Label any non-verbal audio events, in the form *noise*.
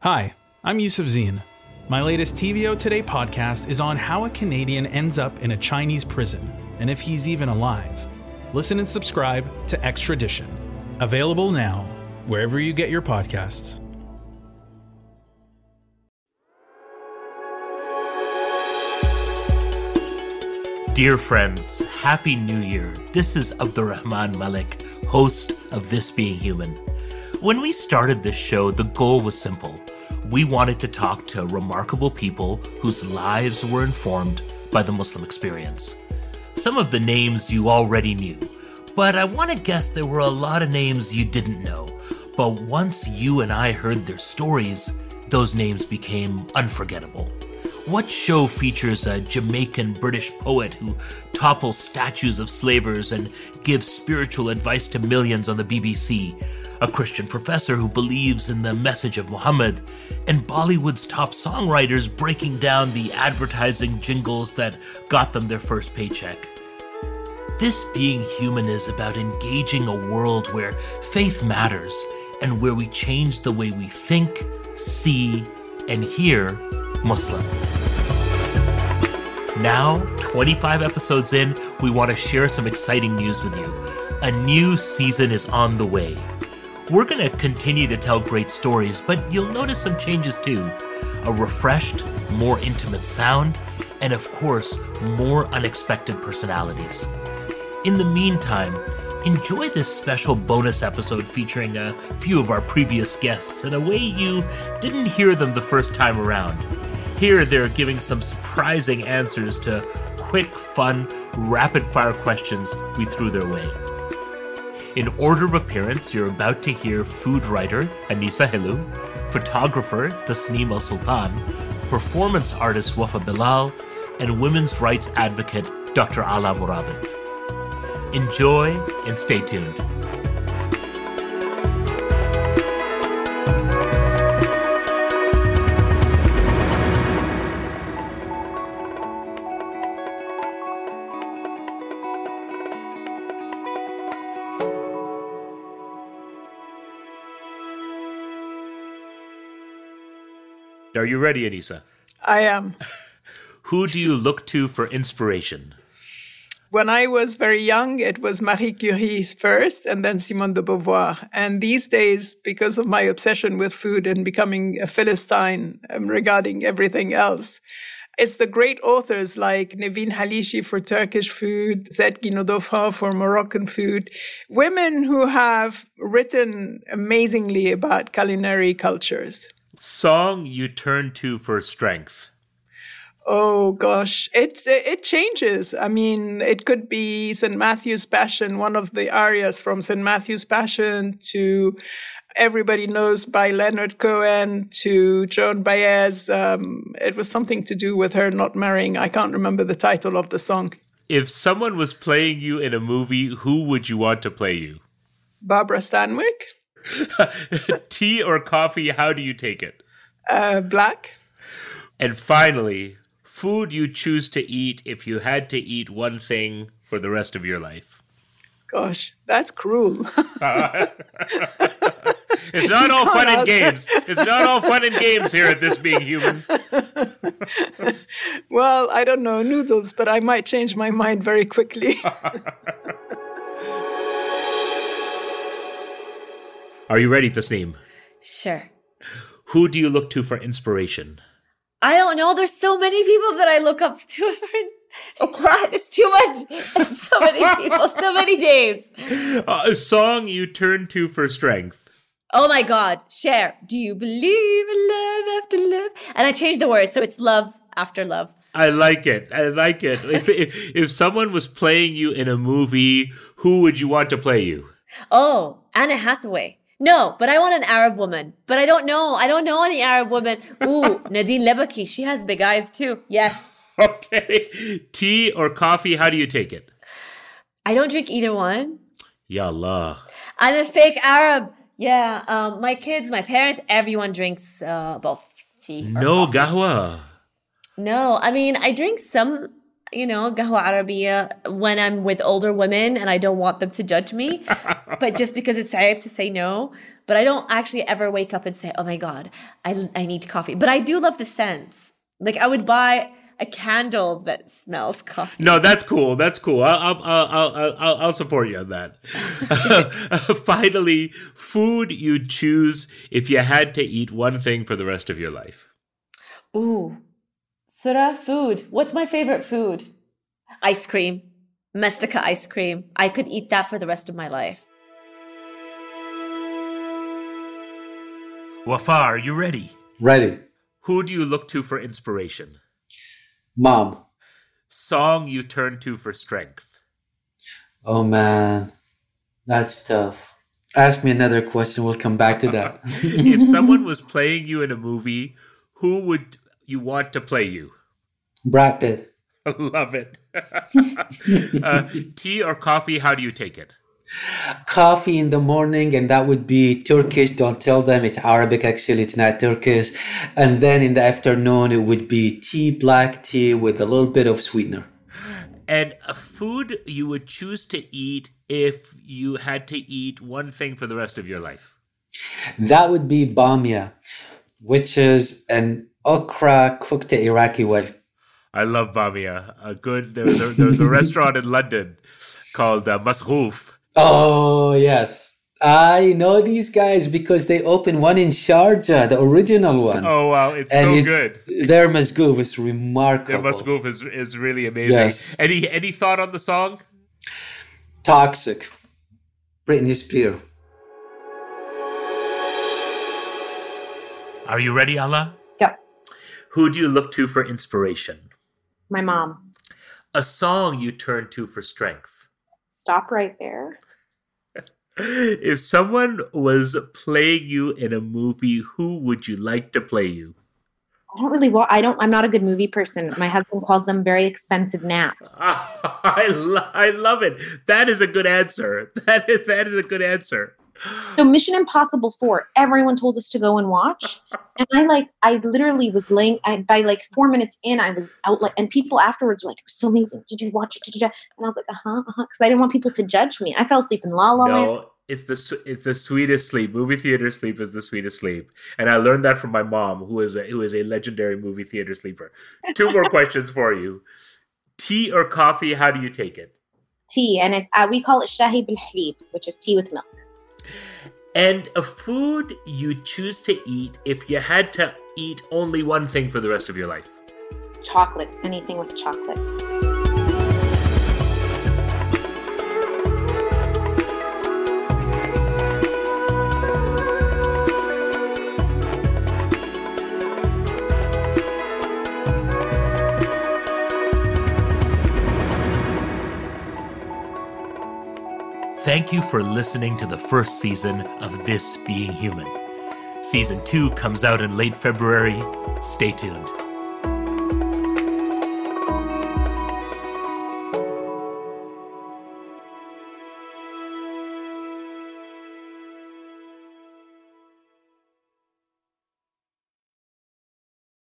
Hi, I'm Yusuf Zine. My latest TVO Today podcast is on how a Canadian ends up in a Chinese prison and if he's even alive. Listen and subscribe to Extradition. Available now, wherever you get your podcasts. Dear friends, Happy New Year. This is Abdul-Rehman Malik, host of This Being Human. When we started this show, the goal was simple. We wanted to talk to remarkable people whose lives were informed by the Muslim experience. Some of the names you already knew, but I want to guess there were a lot of names you didn't know. But once you and I heard their stories, those names became unforgettable. What show features a Jamaican British poet who topples statues of slavers and gives spiritual advice to millions on the BBC? A Christian professor who believes in the message of Muhammad? And Bollywood's top songwriters breaking down the advertising jingles that got them their first paycheck? This being human is about engaging a world where faith matters and where we change the way we think, see, and hear Muslim. Now, 25 episodes in, we want to share some exciting news with you. A new season is on the way. We're going to continue to tell great stories, but you'll notice some changes too. A refreshed, more intimate sound, and of course, more unexpected personalities. In the meantime, enjoy this special bonus episode featuring a few of our previous guests in a way you didn't hear them the first time around. Here, they're giving some surprising answers to quick, fun, rapid fire questions we threw their way. In order of appearance, you're about to hear food writer Anissa Helou, photographer Tasneem Al Sultan, performance artist Wafa Bilal, and women's rights advocate Dr. Alaa Murabit. Enjoy and stay tuned. Are you ready, Anissa? I am. *laughs* Who do you look to for inspiration? When I was very young, it was Marie Curie first and then Simone de Beauvoir. And these days, because of my obsession with food and becoming a Philistine um, regarding everything else, it's the great authors like Nevin Halıcı for Turkish food, Zette Guinaudeau for Moroccan food, women who have written amazingly about culinary cultures. Song you turn to for strength. Oh gosh, it it changes. I mean, it could be St. Matthew's Passion, one of the arias from St. Matthew's Passion, to Everybody Knows by Leonard Cohen, to Joan Baez. Um, it was something to do with her not marrying. I can't remember the title of the song. If someone was playing you in a movie, who would you want to play you? Barbara Stanwyck. *laughs* Tea or coffee? How do you take it? Uh, black. And finally, food you choose to eat if you had to eat one thing for the rest of your life? Gosh, that's cruel. *laughs* *laughs* it's not all fun and games. It's not all fun and games here at This Being Human. well, I don't know, noodles, but I might change my mind very quickly. Are you ready, Tasneem? Sure. Who do you look to for inspiration? I don't know. There's so many people that I look up *laughs* to. It's not. It's too much. so many people. So many names. Uh, *laughs* a song you turn to for strength. Oh my God. Cher. Do you believe in love after love? And I changed the word, so it's love after love. I like it. I like it. *laughs* if, if, if someone was playing you in a movie, who would you want to play you? Oh, Anna Hathaway. No, but I want an Arab woman. But I don't know. I don't know any Arab woman. Ooh, *laughs* Nadine Labaki. She has big eyes too. Yes. *laughs* Okay. Tea or coffee? How do you take it? I don't drink either one. Ya Allah. I'm a fake Arab. Yeah. Um, my kids, my parents, everyone drinks uh, both tea. No gahwa. No, I mean I drink some you know, qahwa Arabiya when I'm with older women and I don't want them to judge me. *laughs* but just because it's safe to say no. but I don't actually ever wake up and say, "Oh my god, I I need coffee." But I do love the scents. Like I would buy a candle that smells coffee. No, that's cool. That's cool. I'll I'll I'll I'll, I'll support you on that. *laughs* *laughs* Finally, food you choose if you had to eat one thing for the rest of your life. Ooh, Surah, food. What's my favorite food? Ice cream. Mestica ice cream. I could eat that for the rest of my life. Wafa, are you ready? Ready. Who do you look to for inspiration? Mom. Song you turn to for strength. Oh man, that's tough. Ask me another question. We'll come back to that. *laughs* if someone *laughs* was playing you in a movie, who would you want to play you? Brad Pitt. *laughs* Love it. *laughs* uh, tea or coffee? How do you take it? Coffee in the morning, and that would be Turkish. Don't tell them it's Arabic, actually, it's not Turkish. And then in the afternoon, it would be tea, black tea with a little bit of sweetener. And a food you would choose to eat if you had to eat one thing for the rest of your life? That would be bamia, which is an okra cooked the Iraqi way. I love bamia. A good there was a, there was a restaurant in London called uh, Masgouf. Oh yes, I know these guys because they opened one in Sharjah, the original one. Oh wow, it's and so it's, good. Their masgouf is remarkable. Their masgouf is is really amazing. Yes. Any any thought on the song? Toxic. Britney Spears. Are you ready, Alaa? Yep. Who do you look to for inspiration? My mom. A song you turn to for strength. Stop right there. *laughs* if someone was playing you in a movie, who would you like to play you? I don't really want. I don't. I'm not a good movie person. My husband calls them very expensive naps. *laughs* I, lo- I love it. That is a good answer. *laughs* That is that is a good answer. So Mission Impossible 4, everyone told us to go and watch. *laughs* And I like, I literally was laying, I, by like four minutes in, I was out like, and people afterwards were like, it was so amazing. Did you watch it? Did you? And I was like, uh-huh, uh-huh. Cause I didn't want people to judge me. I fell asleep in La La Land. No, it's the it's the sweetest sleep. Movie theater sleep is the sweetest sleep, and I learned that from my mom, who is a who is a legendary movie theater sleeper. Two more *laughs* questions for you: tea or coffee? How do you take it? Tea. And it's, uh, we call it shahi bil halib, which is tea with milk. And a food you choose to eat if you had to eat only one thing for the rest of your life. Chocolate. Anything with chocolate. Thank you for listening to the first season of This Being Human. Season 2 comes out in late February. Stay tuned.